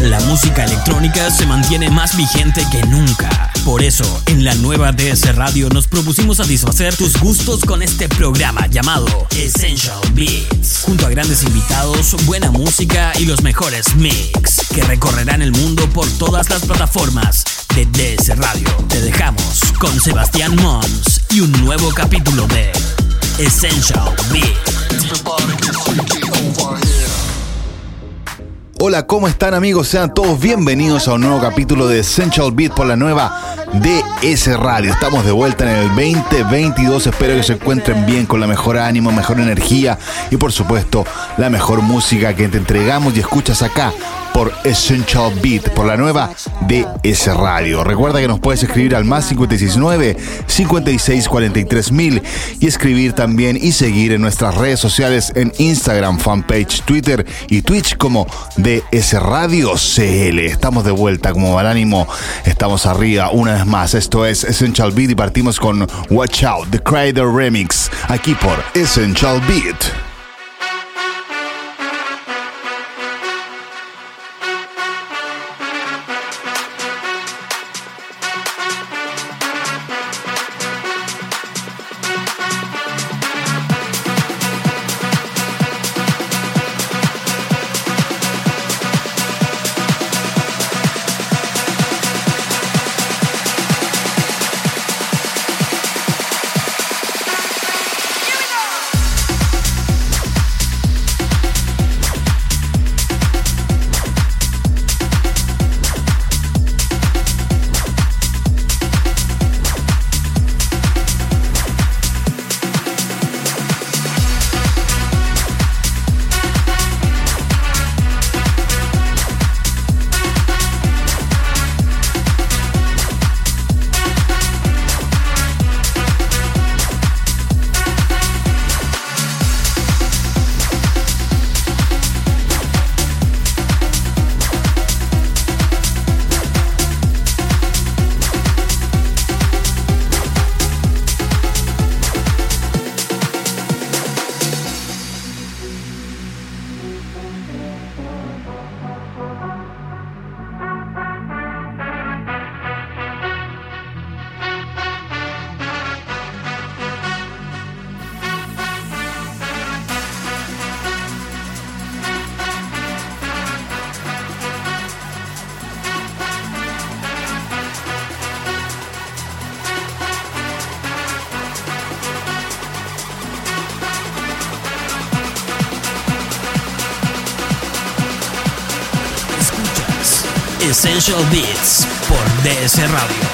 La música electrónica se mantiene más vigente que nunca. Por eso, en la nueva DS Radio nos propusimos satisfacer tus gustos con este programa llamado Essential Beats. Junto a grandes invitados, buena música y los mejores mix que recorrerán el mundo por todas las plataformas de DS Radio. Te dejamos con Sebastián Mons y un nuevo capítulo de Essential Beats. Hola, ¿cómo están amigos? Sean todos bienvenidos a un nuevo capítulo de Essential Beat por la nueva DS Radio. Estamos de vuelta en el 2022. Espero que se encuentren bien con la mejor ánimo, mejor energía y por supuesto la mejor música que te entregamos y escuchas acá por Essential Beat, por la nueva DS Radio. Recuerda que nos puedes escribir al más 569 5643 mil y escribir también y seguir en nuestras redes sociales en Instagram, fanpage, Twitter y Twitch como DS Radio CL. Estamos de vuelta como mal ánimo, estamos arriba una vez más. Esto es Essential Beat y partimos con Watch Out, The Creator Remix, aquí por Essential Beat. Beats por DS Radio.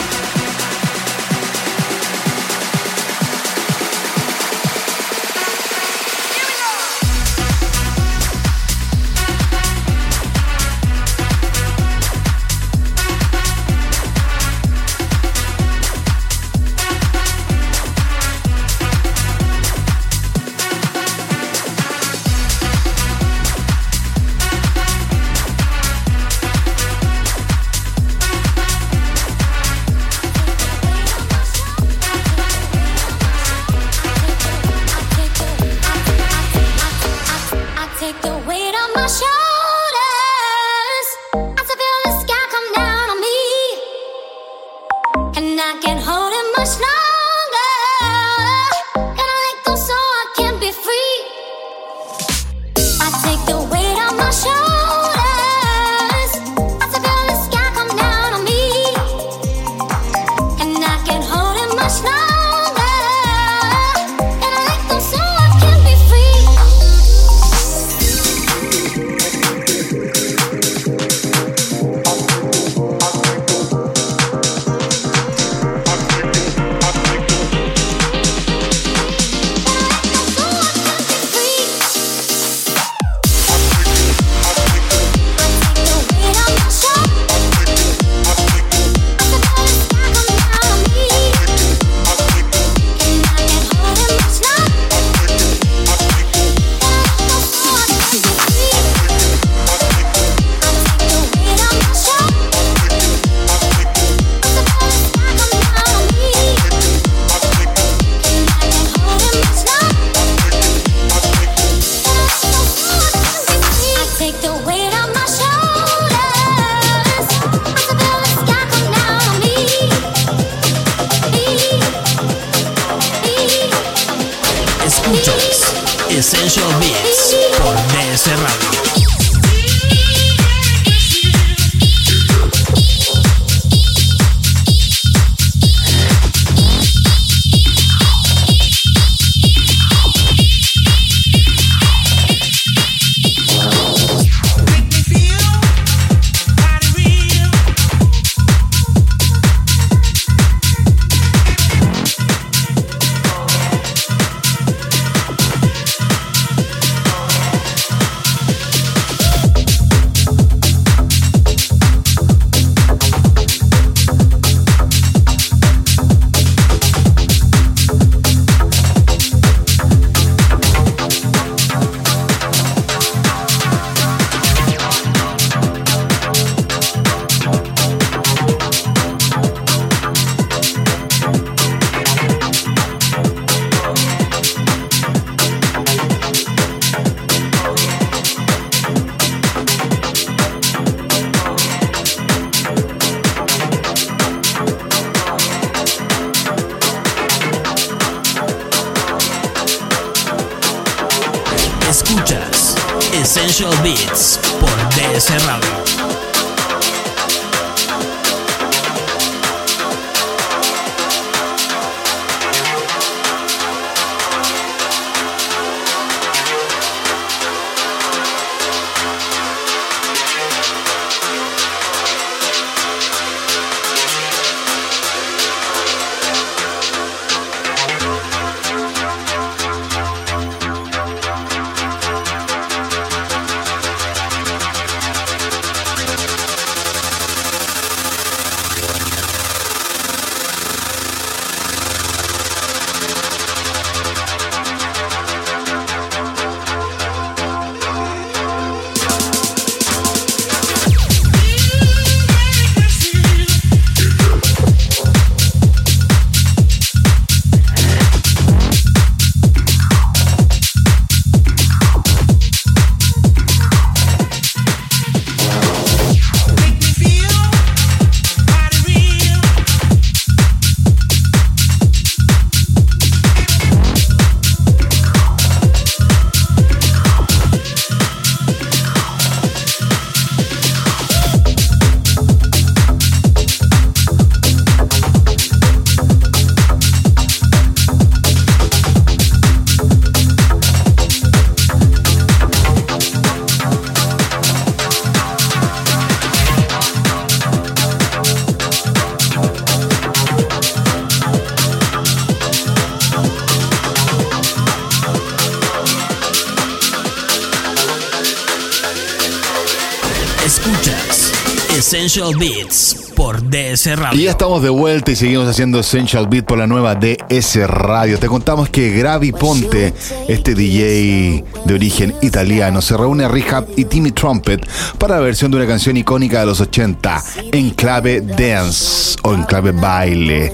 Essential Beats por DS Radio. Y ya estamos de vuelta y seguimos haciendo Essential Beat por la nueva DS Radio. Te contamos que Gravi Ponte, este DJ de origen italiano, se reúne a Rehab y Timmy Trumpet para la versión de una canción icónica de los 80, en clave dance o en clave baile.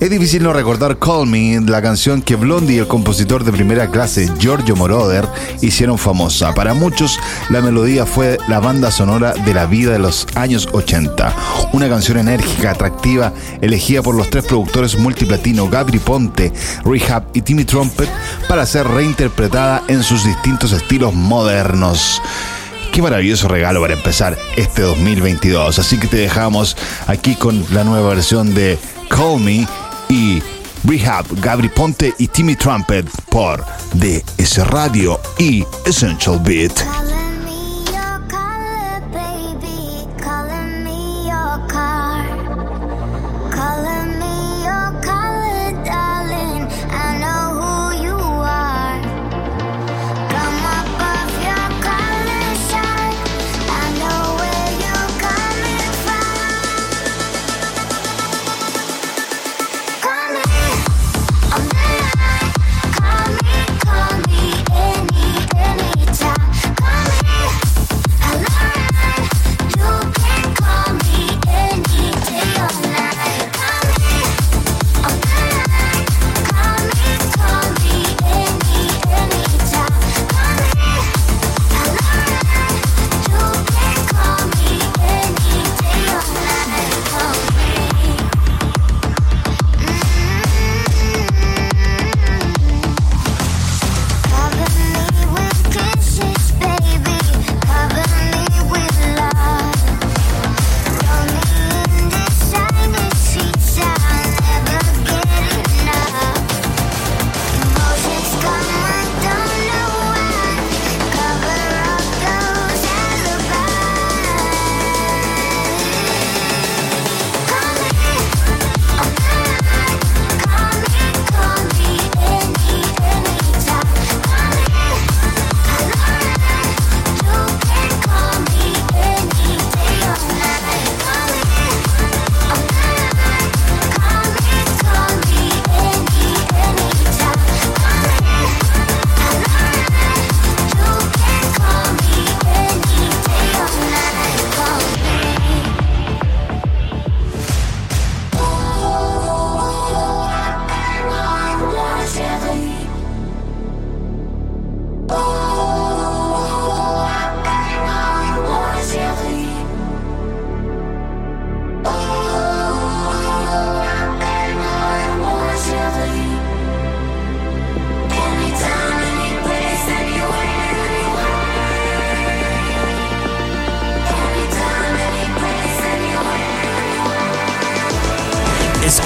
Es difícil no recordar Call Me, la canción que Blondie y el compositor de primera clase Giorgio Moroder hicieron famosa. Para muchos, la melodía fue la banda sonora de la vida de los años 80. Una canción enérgica, atractiva, elegida por los tres productores multiplatino Gabri Ponte, Rehab y Timmy Trumpet para ser reinterpretada en sus distintos estilos modernos. Qué maravilloso regalo para empezar este 2022. Así que te dejamos aquí con la nueva versión de Call Me y Rehab, Gabri Ponte y Timmy Trumpet por DS Radio y Essential Beat.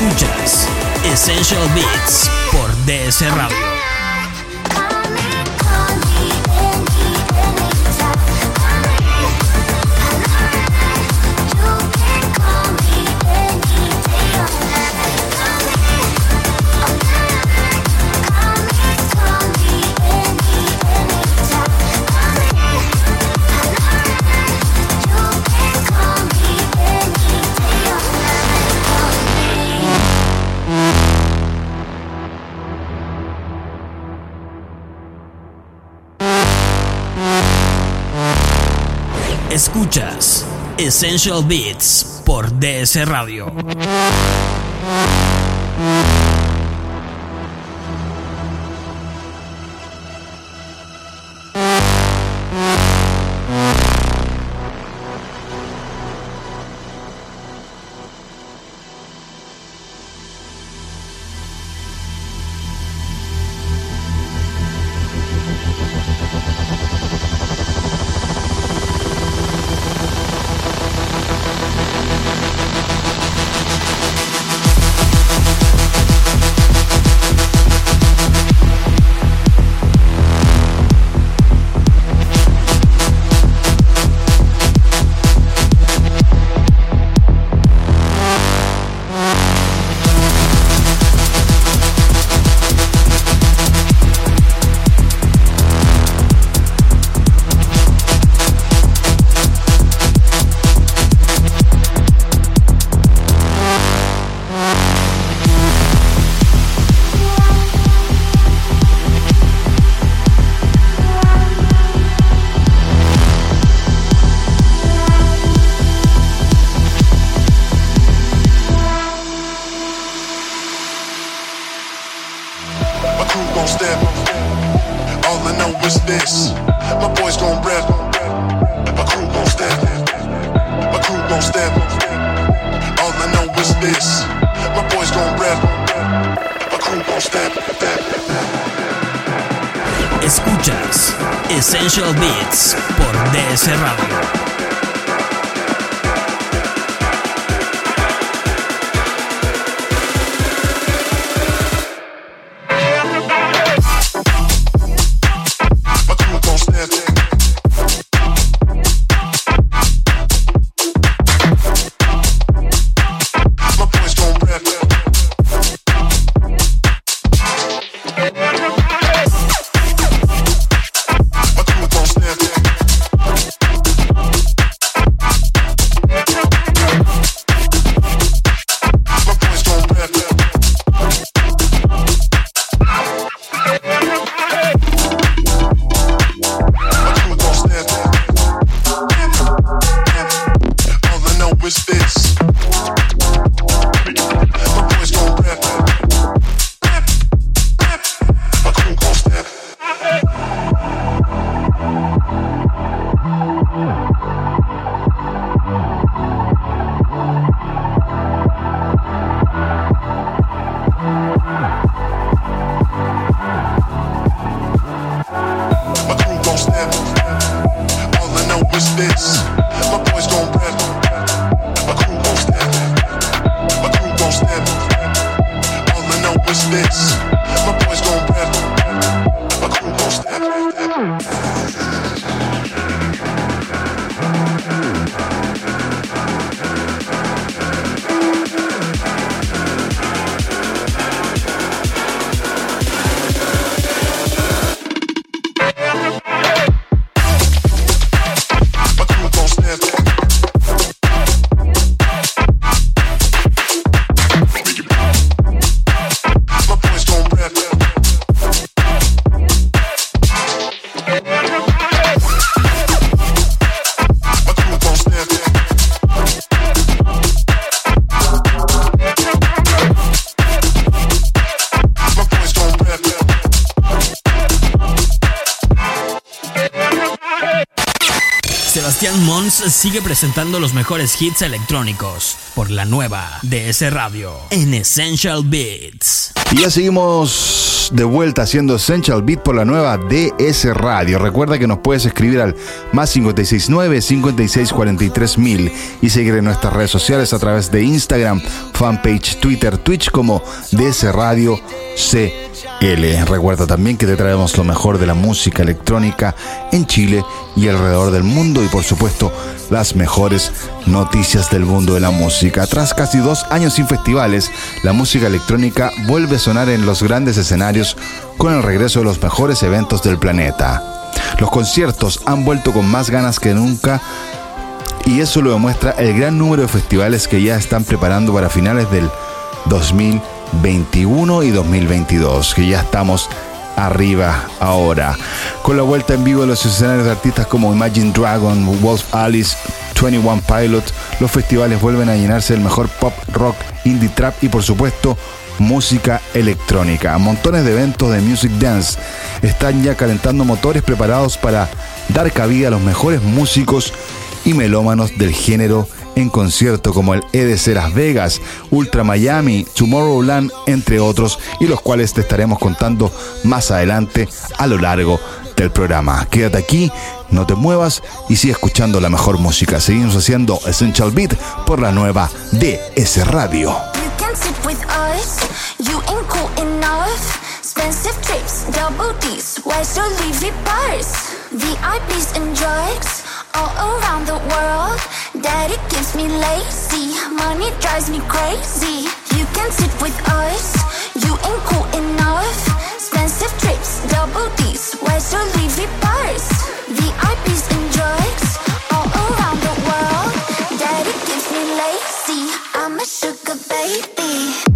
Escuchas Essential Beats por DS Radio. Escuchas Essential Beats por DS Radio. Presentando los mejores hits electrónicos por la nueva DS Radio en Essential Beats. Y ya seguimos de vuelta haciendo Essential Beat por la nueva DS Radio. Recuerda que nos puedes escribir al más 569 5643 y seguir en nuestras redes sociales a través de Instagram, fanpage, Twitter, Twitch como DS Radio C Recuerda también que te traemos lo mejor de la música electrónica en Chile y alrededor del mundo y por supuesto las mejores noticias del mundo de la música. Tras casi dos años sin festivales, la música electrónica vuelve a sonar en los grandes escenarios con el regreso de los mejores eventos del planeta. Los conciertos han vuelto con más ganas que nunca y eso lo demuestra el gran número de festivales que ya están preparando para finales del 2020 21 y 2022, que ya estamos arriba ahora. Con la vuelta en vivo de los escenarios de artistas como Imagine Dragon, Wolf Alice, 21 Pilot, los festivales vuelven a llenarse del mejor pop, rock, indie trap y por supuesto música electrónica. Montones de eventos de Music Dance están ya calentando motores preparados para dar cabida a los mejores músicos y melómanos del género en concierto como el EDC Las Vegas, Ultra Miami, Tomorrowland, entre otros, y los cuales te estaremos contando más adelante a lo largo del programa. Quédate aquí, no te muevas y sigue escuchando la mejor música. Seguimos haciendo Essential Beat por la nueva DS Radio. All around the world. Daddy gives me lazy, money drives me crazy. You can sit with us, you ain't cool enough. Expensive trips, double D's, where's your Levi purse? VIPs and drugs, all around the world. Daddy gives me lazy, I'm a sugar baby.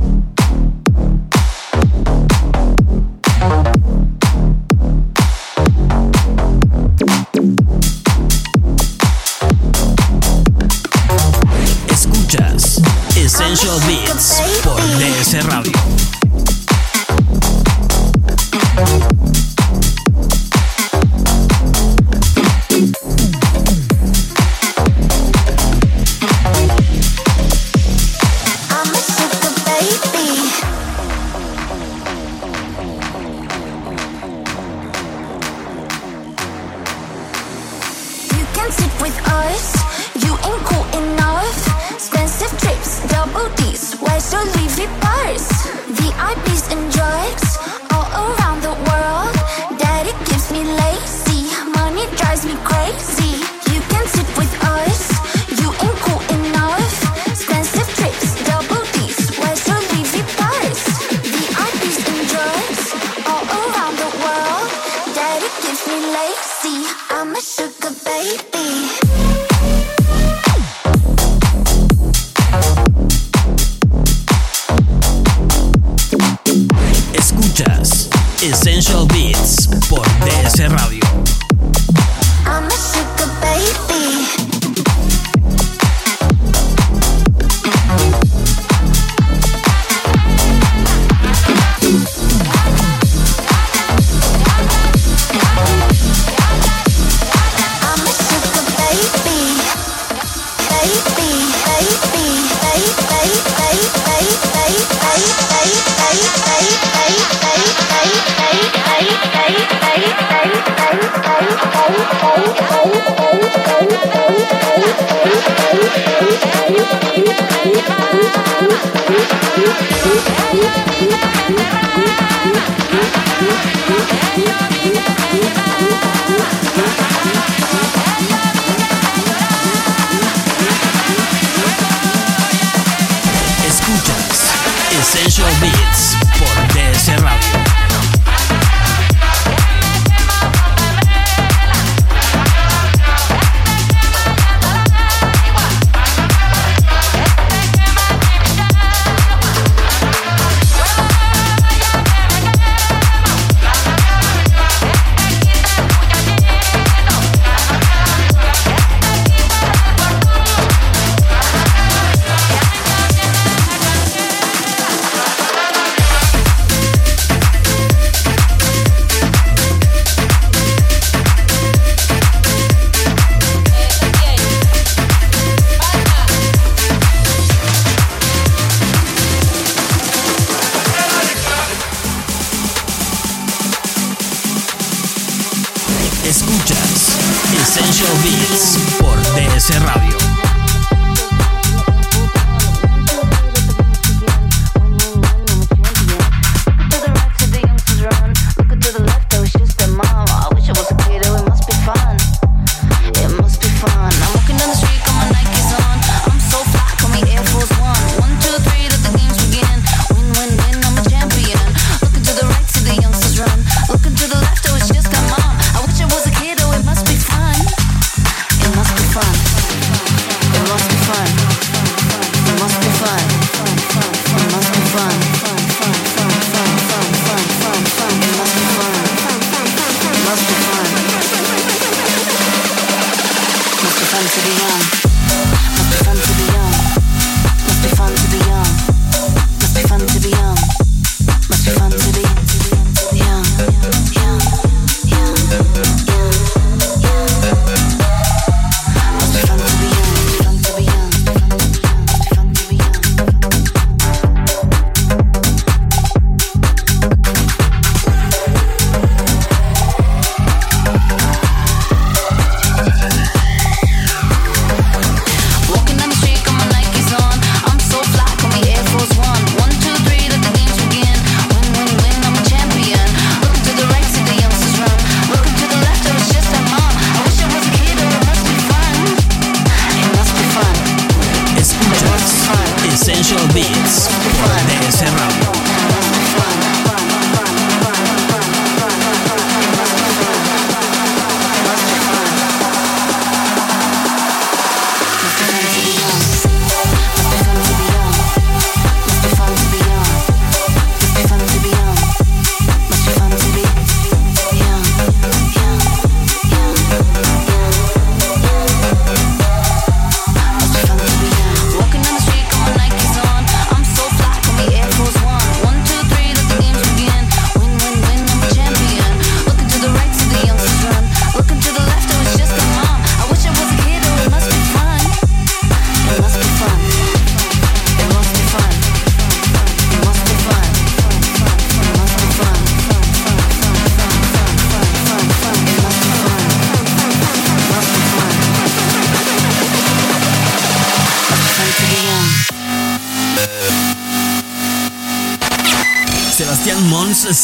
Essential Beats por DS Radio.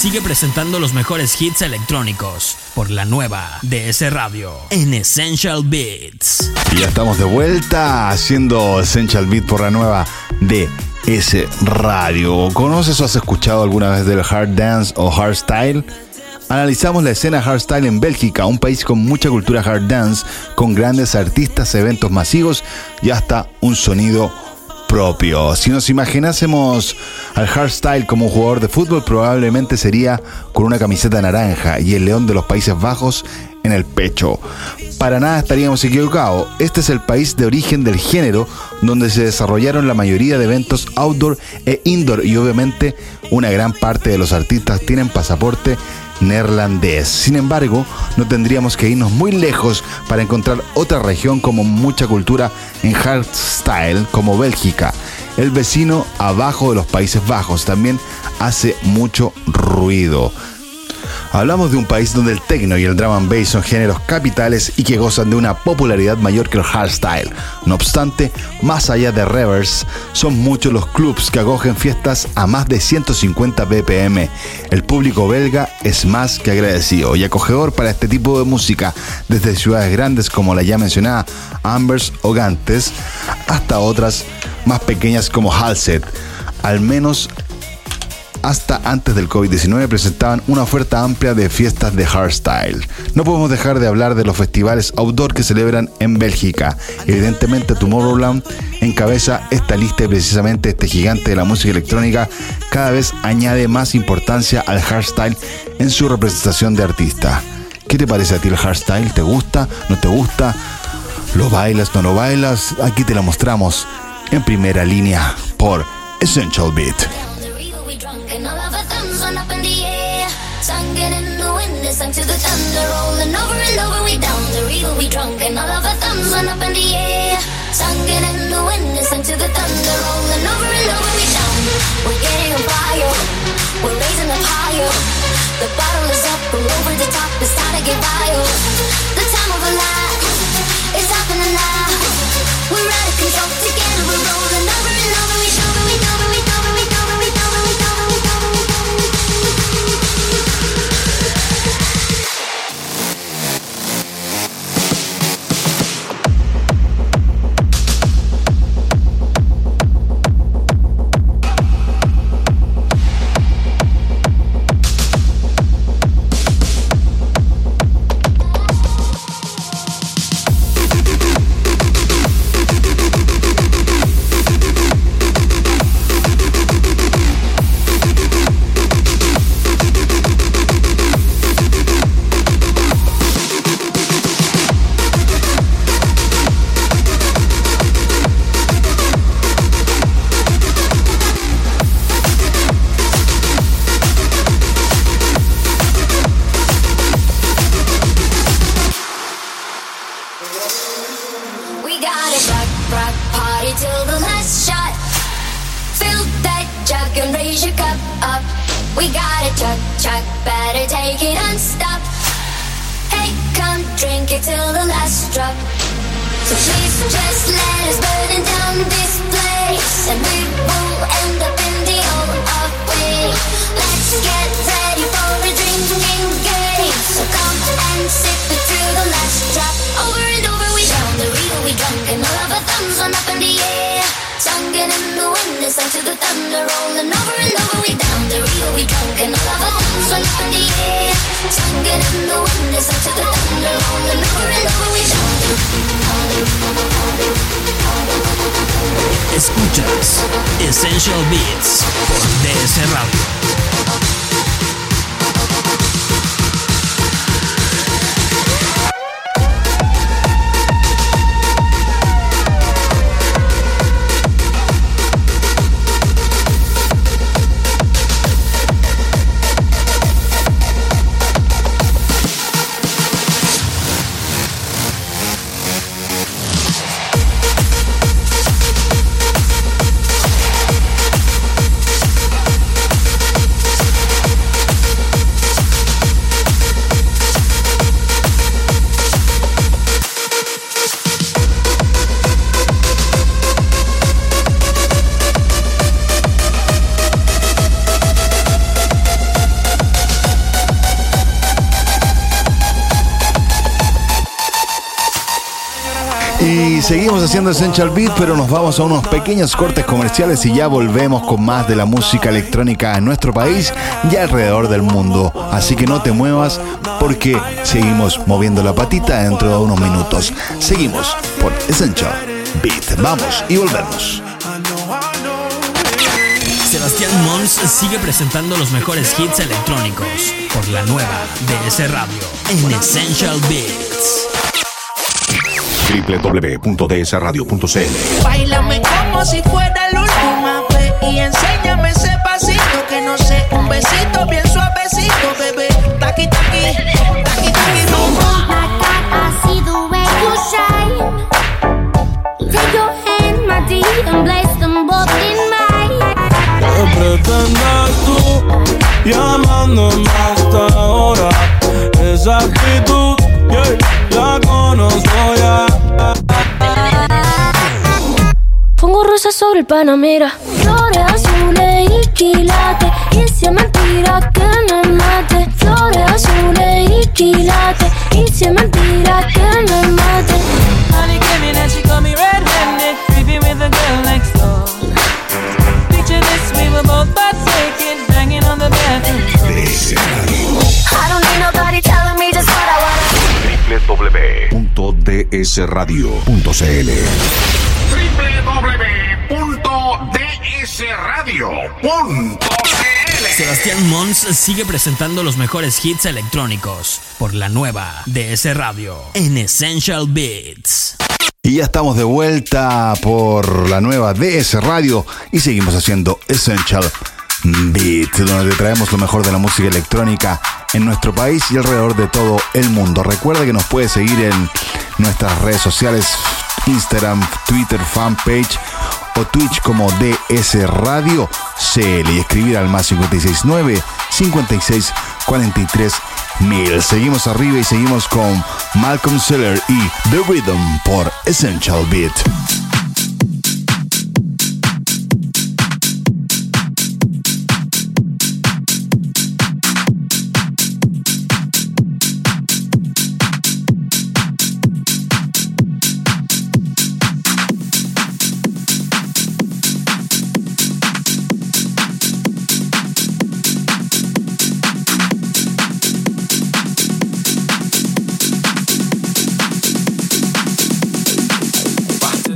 Sigue presentando los mejores hits electrónicos por la nueva DS Radio en Essential Beats. Y ya estamos de vuelta haciendo Essential Beat por la nueva DS Radio. ¿Conoces o has escuchado alguna vez del hard dance o hardstyle? Analizamos la escena hardstyle en Bélgica, un país con mucha cultura hard dance, con grandes artistas, eventos masivos y hasta un sonido Si nos imaginásemos al hardstyle como un jugador de fútbol, probablemente sería con una camiseta naranja y el león de los Países Bajos en el pecho. Para nada estaríamos equivocados. Este es el país de origen del género donde se desarrollaron la mayoría de eventos outdoor e indoor y obviamente una gran parte de los artistas tienen pasaporte neerlandés. Sin embargo, no tendríamos que irnos muy lejos para encontrar otra región como mucha cultura en hardstyle como Bélgica. El vecino abajo de los Países Bajos también hace mucho ruido. Hablamos de un país donde el techno y el drum and bass son géneros capitales y que gozan de una popularidad mayor que el hardstyle. No obstante, más allá de reverse, son muchos los clubs que acogen fiestas a más de 150 BPM. El público belga es más que agradecido y acogedor para este tipo de música, desde ciudades grandes como la ya mencionada Ambers o Gantes, hasta otras más pequeñas como Halset. Al menos hasta antes del COVID-19 presentaban una oferta amplia de fiestas de hardstyle. No podemos dejar de hablar de los festivales outdoor que celebran en Bélgica. Evidentemente Tomorrowland encabeza esta lista y precisamente este gigante de la música electrónica cada vez añade más importancia al hardstyle en su representación de artista. ¿Qué te parece a ti el hardstyle? ¿Te gusta? ¿No te gusta? ¿Lo bailas? ¿No lo bailas? Aquí te lo mostramos en primera línea por Essential Beat. And all of our thumbs went up in the air. Sung in the wind, it's sung to the thunder. Rolling over and over, we down the river, we drunk. And all of our thumbs went up in the air. Sung in the wind, it's sung to the thunder. Rolling over and over, we down. We're getting on fire, we're raising up higher. The bottle is up, we're over the top, it's time to get wild. The time of a lie, it's happening now. We're out of control, together we're rolling over and over, we show. Escuchas Essential Beats por DS Radio. Seguimos haciendo Essential Beat, pero nos vamos a unos pequeños cortes comerciales y ya volvemos con más de la música electrónica en nuestro país y alrededor del mundo. Así que no te muevas porque seguimos moviendo la patita dentro de unos minutos. Seguimos por Essential Beat. Vamos y volvemos. Sebastián Mons sigue presentando los mejores hits electrónicos por la nueva DS Radio en Essential Beats. www.dsradio.cl Bailame como si fuera la última vez y enséñame ese pasito que no sé, un besito bien suavecito, bebé. Taqui taqui, taqui taqui that, I see the way you shine. Take your hand, my dear, and place them both in mine. ¿Qué pretendes tú llamándome hasta ahora? Esa actitud, yeah, la ya. Pongo rosas sobre el Panamera, flores azules y quilates. Y si es mentira que me mate, flores azules y quilates. Y si es mentira que me mate. Honey came in and she caught me red-handed, creepy with the girl next door. Picture this, we were both butt naked, banging on the bathroom. I don't need nobody telling me just what I wanna. www.dsradio.cl www.dsradio.cl Sebastián Mons sigue presentando los mejores hits electrónicos por la nueva DS Radio en Essential Beats. Y ya estamos de vuelta por la nueva DS Radio y seguimos haciendo Essential Beat, donde te traemos lo mejor de la música electrónica en nuestro país y alrededor de todo el mundo. Recuerda que nos puedes seguir en nuestras redes sociales, Instagram, Twitter, fanpage o Twitch como DS Radio CL y escribir al más 569 56 43 mil. Seguimos arriba y seguimos con Malcolm Seller y The Rhythm por Essential Beat.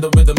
the rhythm.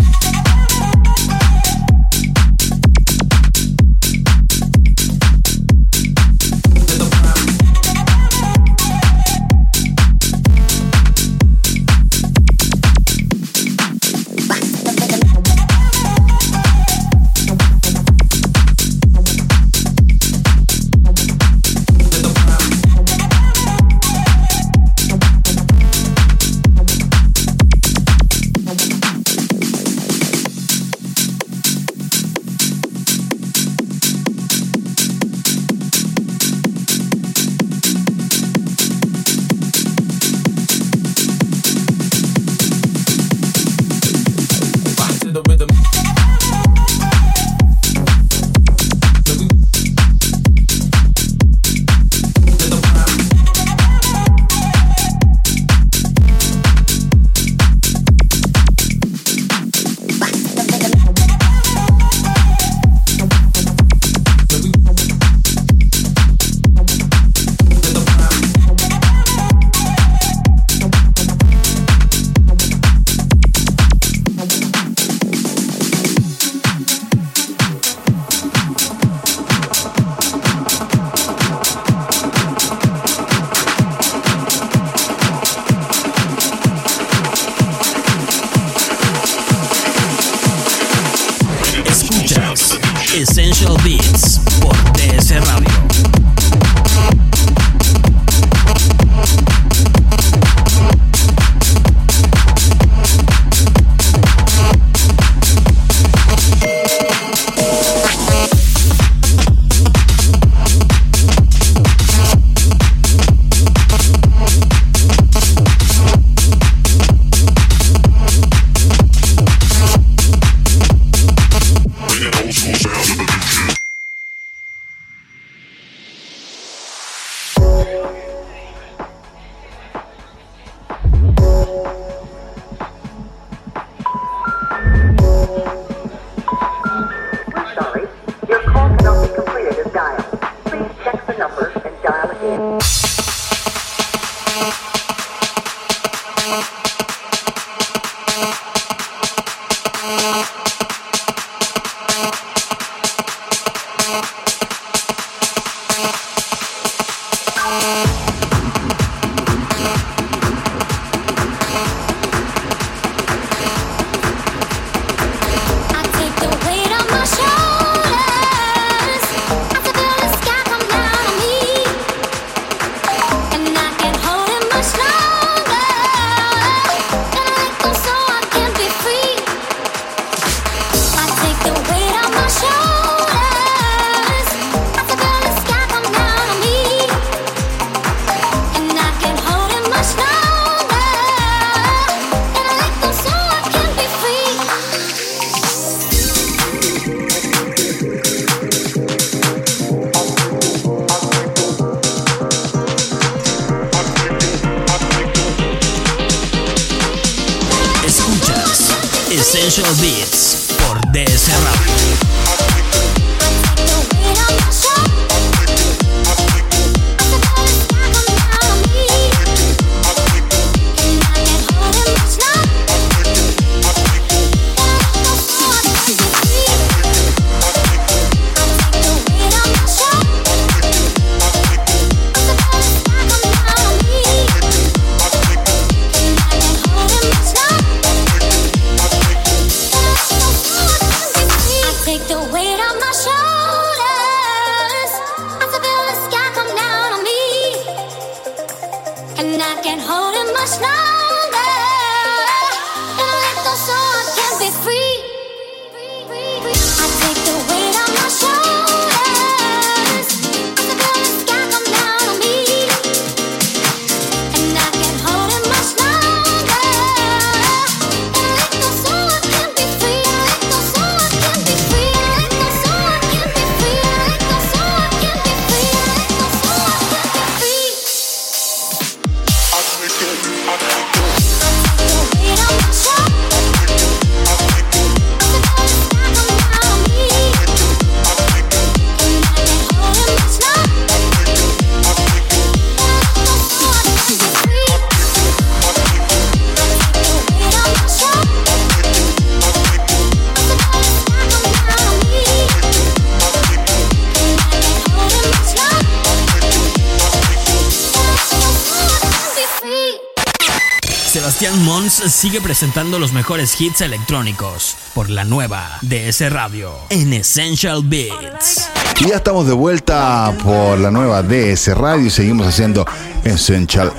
Sigue presentando los mejores hits electrónicos por la nueva DS Radio en Essential Beats. Y ya estamos de vuelta por la nueva DS Radio y seguimos haciendo Essential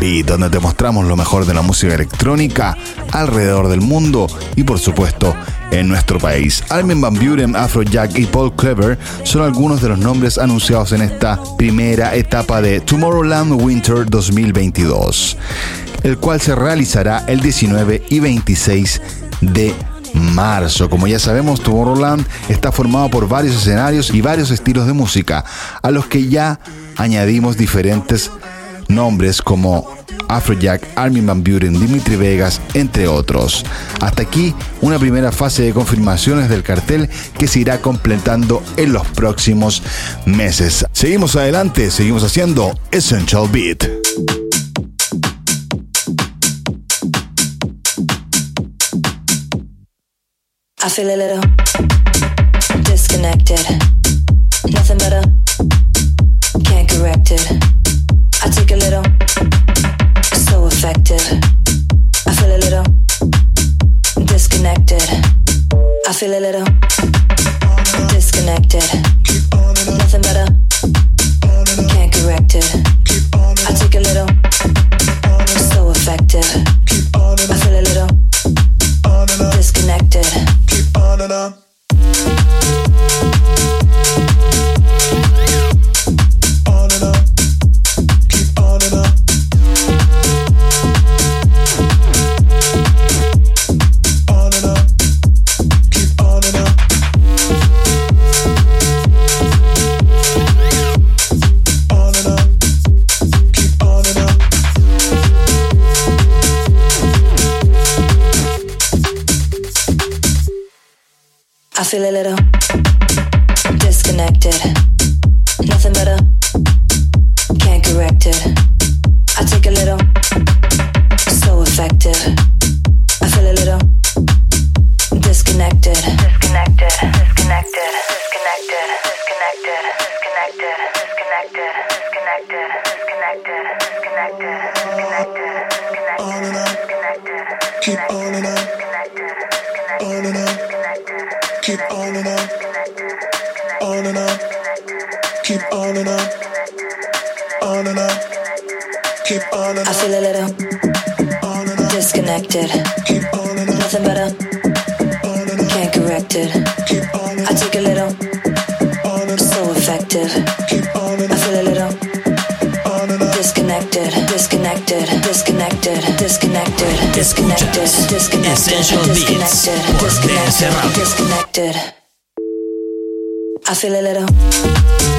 Beat, donde te mostramos lo mejor de la música electrónica alrededor del mundo y por supuesto en nuestro país. Armin Van Buren, Afrojack y Paul Clever son algunos de los nombres anunciados en esta primera etapa de Tomorrowland Winter 2022 el cual se realizará el 19 y 26 de marzo. Como ya sabemos, Tomorrowland está formado por varios escenarios y varios estilos de música, a los que ya añadimos diferentes nombres como Afrojack, Armin Van Buren, Dimitri Vegas, entre otros. Hasta aquí una primera fase de confirmaciones del cartel que se irá completando en los próximos meses. Seguimos adelante, seguimos haciendo Essential Beat. I feel a little disconnected. Nothing better. Can't correct it. I a little. So. I feel a little disconnected. I feel a little disconnected. Nothing better. Can't correct it. I a little. So. I feel a little disconnected on and on. Essential Beats por DSRAP. Disconnected. I feel a little.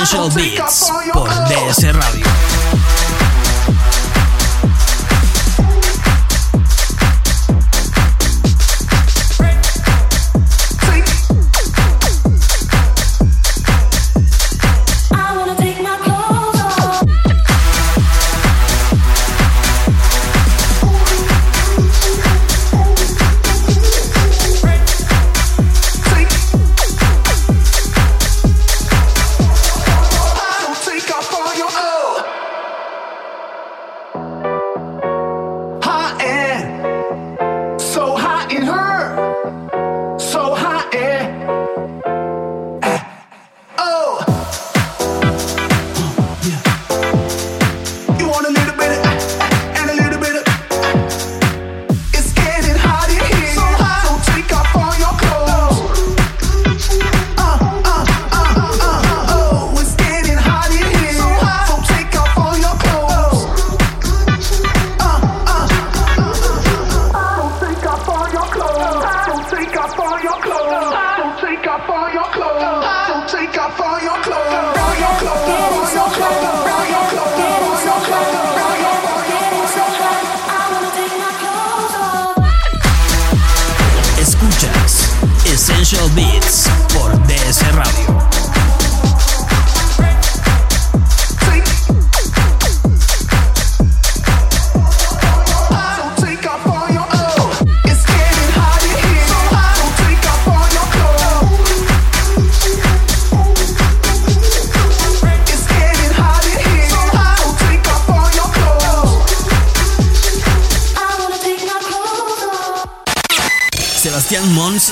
Essential Beats por DS Radio.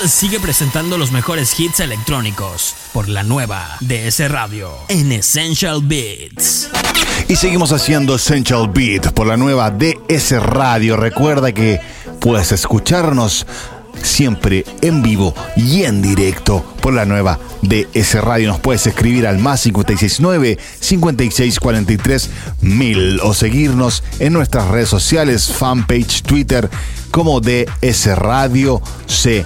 Sigue presentando los mejores hits electrónicos por la nueva DS Radio en Essential Beats. Y seguimos haciendo Essential Beat por la nueva DS Radio. Recuerda que puedes escucharnos siempre en vivo y en directo por la nueva DS Radio. Nos puedes escribir al más 569 5643 1000 o seguirnos en nuestras redes sociales, fanpage, Twitter como DS Radio C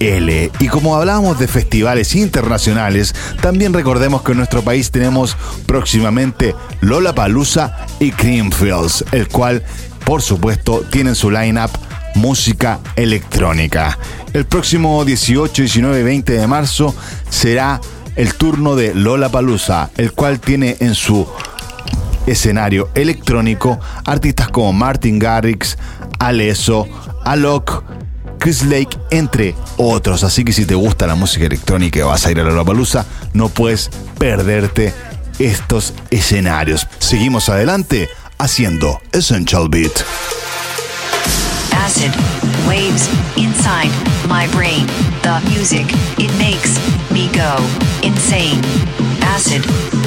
y como hablábamos de festivales internacionales, también recordemos que en nuestro país tenemos próximamente Lola Palusa y Creamfields, el cual, por supuesto, tienen su line-up música electrónica. El próximo 18, 19 y 20 de marzo será el turno de Lola Palusa, el cual tiene en su escenario electrónico artistas como Martin Garrix, Aleso, Alok, Chris Lake, entre otros. Así que si te gusta la música electrónica y vas a ir a la Palusa, no puedes perderte estos escenarios. Seguimos adelante haciendo Essential Beat. Acid waves inside my brain. The music it makes me go insane. Acid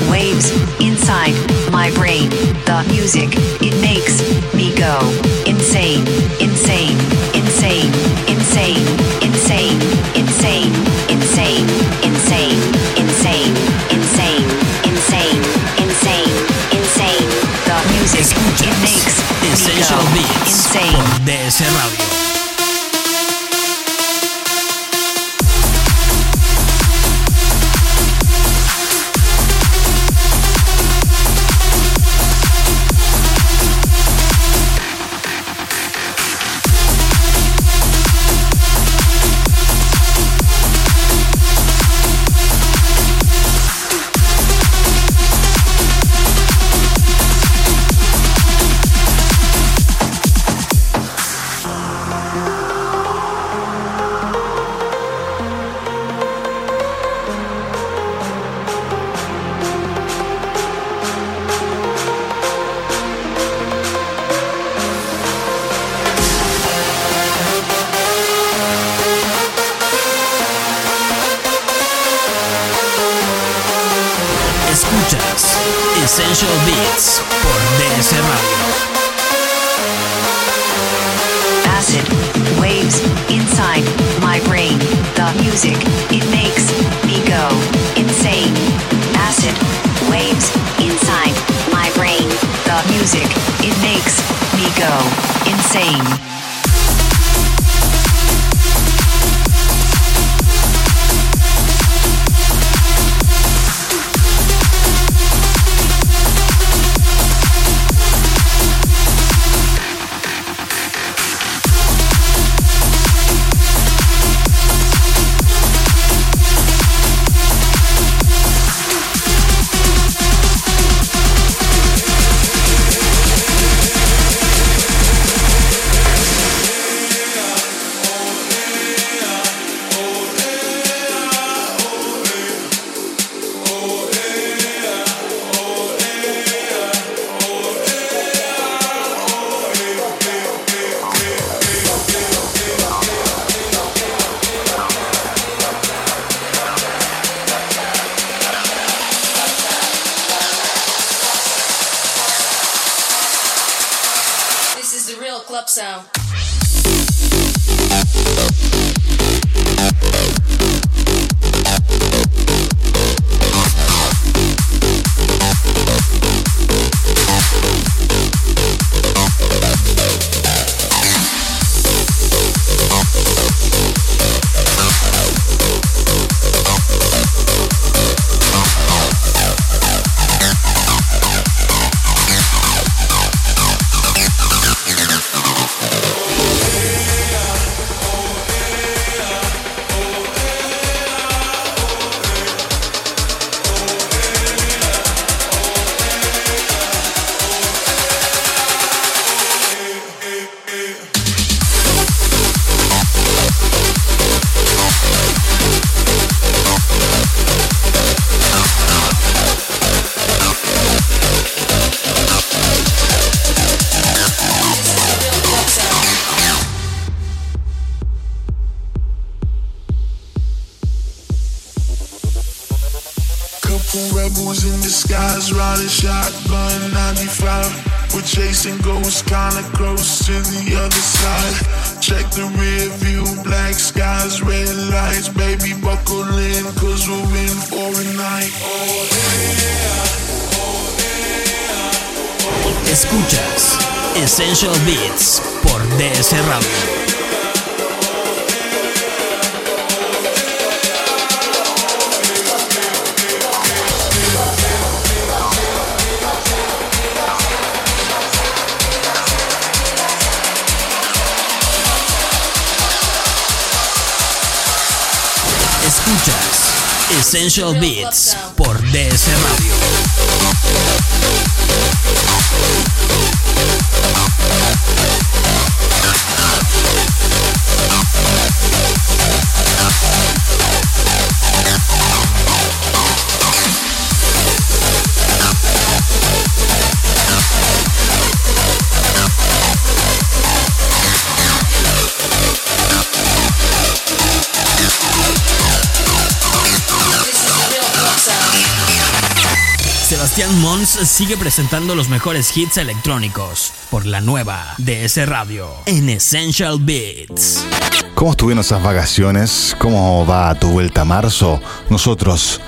waves inside my brain. The music it makes me go insane, insane, insane. insane, insane, insane, insane, insane, insane, insane, insane, insane, insane. The music it makes me go insane. Por DS Radio. So. Essential Beats por DS Radio. Sebastián Mons sigue presentando los mejores hits electrónicos por la nueva DS Radio en Essential Beats. ¿Cómo estuvieron esas vacaciones? ¿Cómo va tu vuelta a marzo? Nosotros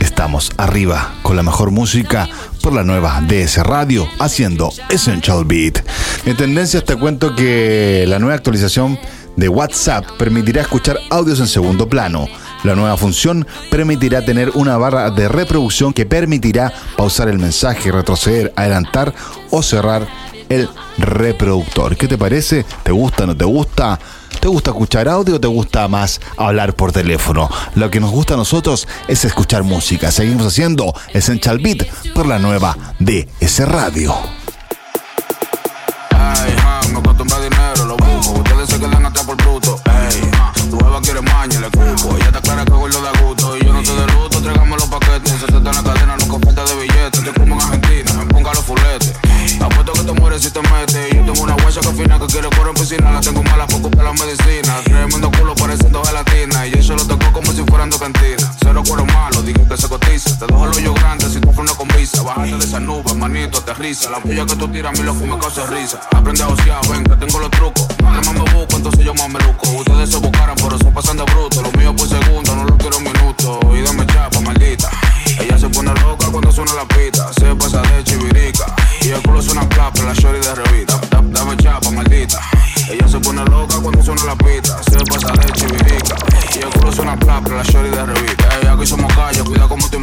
estamos arriba con la mejor música por la nueva DS Radio haciendo Essential Beat. En tendencias te cuento que la nueva actualización de WhatsApp permitirá escuchar audios en segundo plano. La nueva función permitirá tener una barra de reproducción que permitirá pausar el mensaje, retroceder, adelantar o cerrar el reproductor. ¿Qué te parece? ¿Te gusta? ¿No te gusta? ¿Te gusta escuchar audio o te gusta más hablar por teléfono? Lo que nos gusta a nosotros es escuchar música. Seguimos haciendo Essential Beat por la nueva DS Radio. Si te metes. Yo tengo una huella que fina que quiere correr en piscina. La tengo mala poco para la medicina. Tremendo culo pareciendo gelatina. Y eso lo tocó como si fueran dos cantinas. Cero cuero malo, digo que se cotiza. Te dejo el hoyo grande si tú una con visa. Bájate de esa nube, manito, aterriza. La puya que tú tiras, mi loco me causa risa. Aprende a ociar, ven que tengo los trucos. Que más me busco, entonces yo más me luco. Ustedes se buscaran, pero son pasando bruto. Lo mío por segundo, la shorty de revista. Aquí somos calle, cuida como te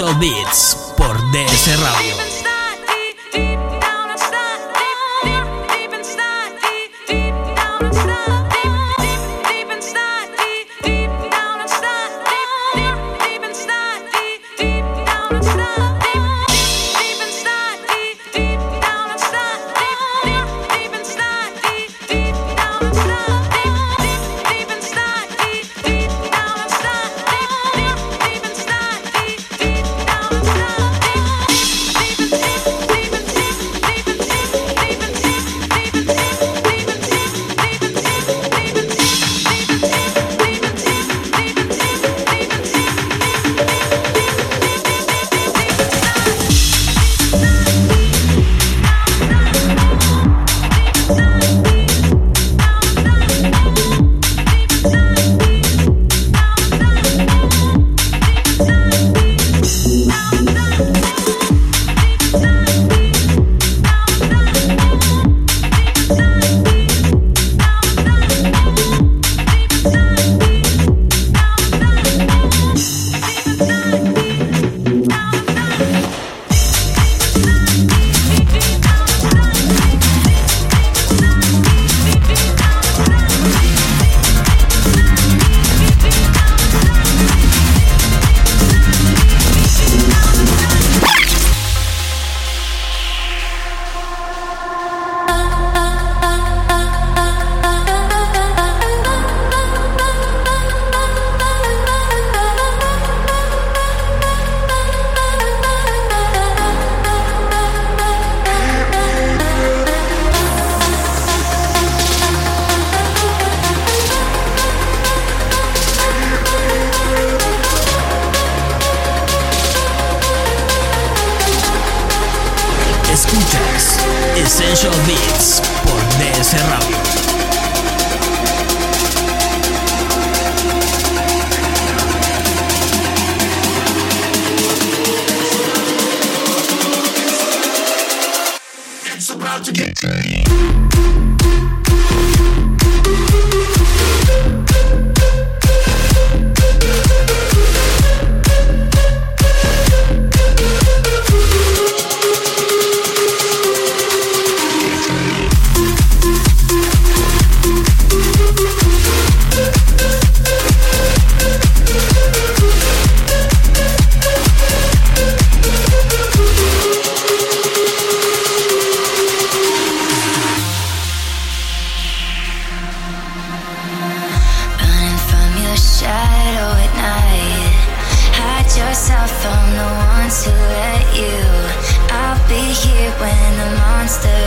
Essential Beats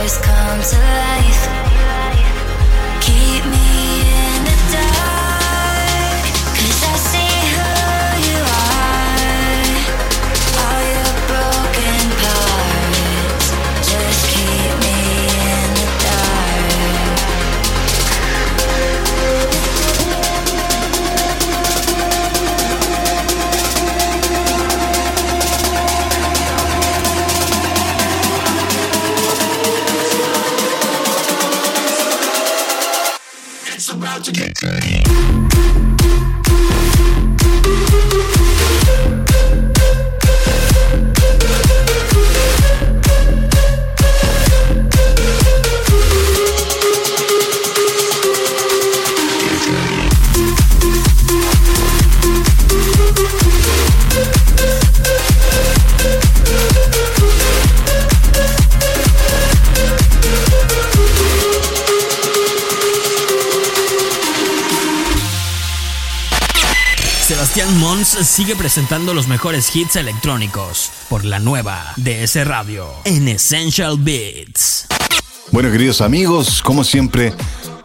monsters come to life. Sigue presentando los mejores hits electrónicos por la nueva DS Radio en Essential Beats. Bueno, queridos amigos, como siempre,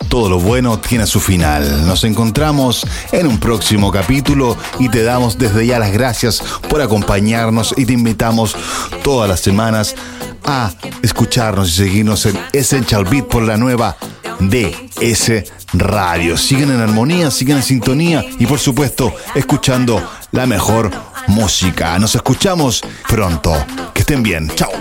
todo lo bueno tiene su final. Nos encontramos en un próximo capítulo y te damos desde ya las gracias por acompañarnos y te invitamos todas las semanas a escucharnos y seguirnos en Essential Beat por la nueva DS Radio. Siguen en armonía, siguen en sintonía y por supuesto escuchando la mejor música. Nos escuchamos pronto. Que estén bien. Chao.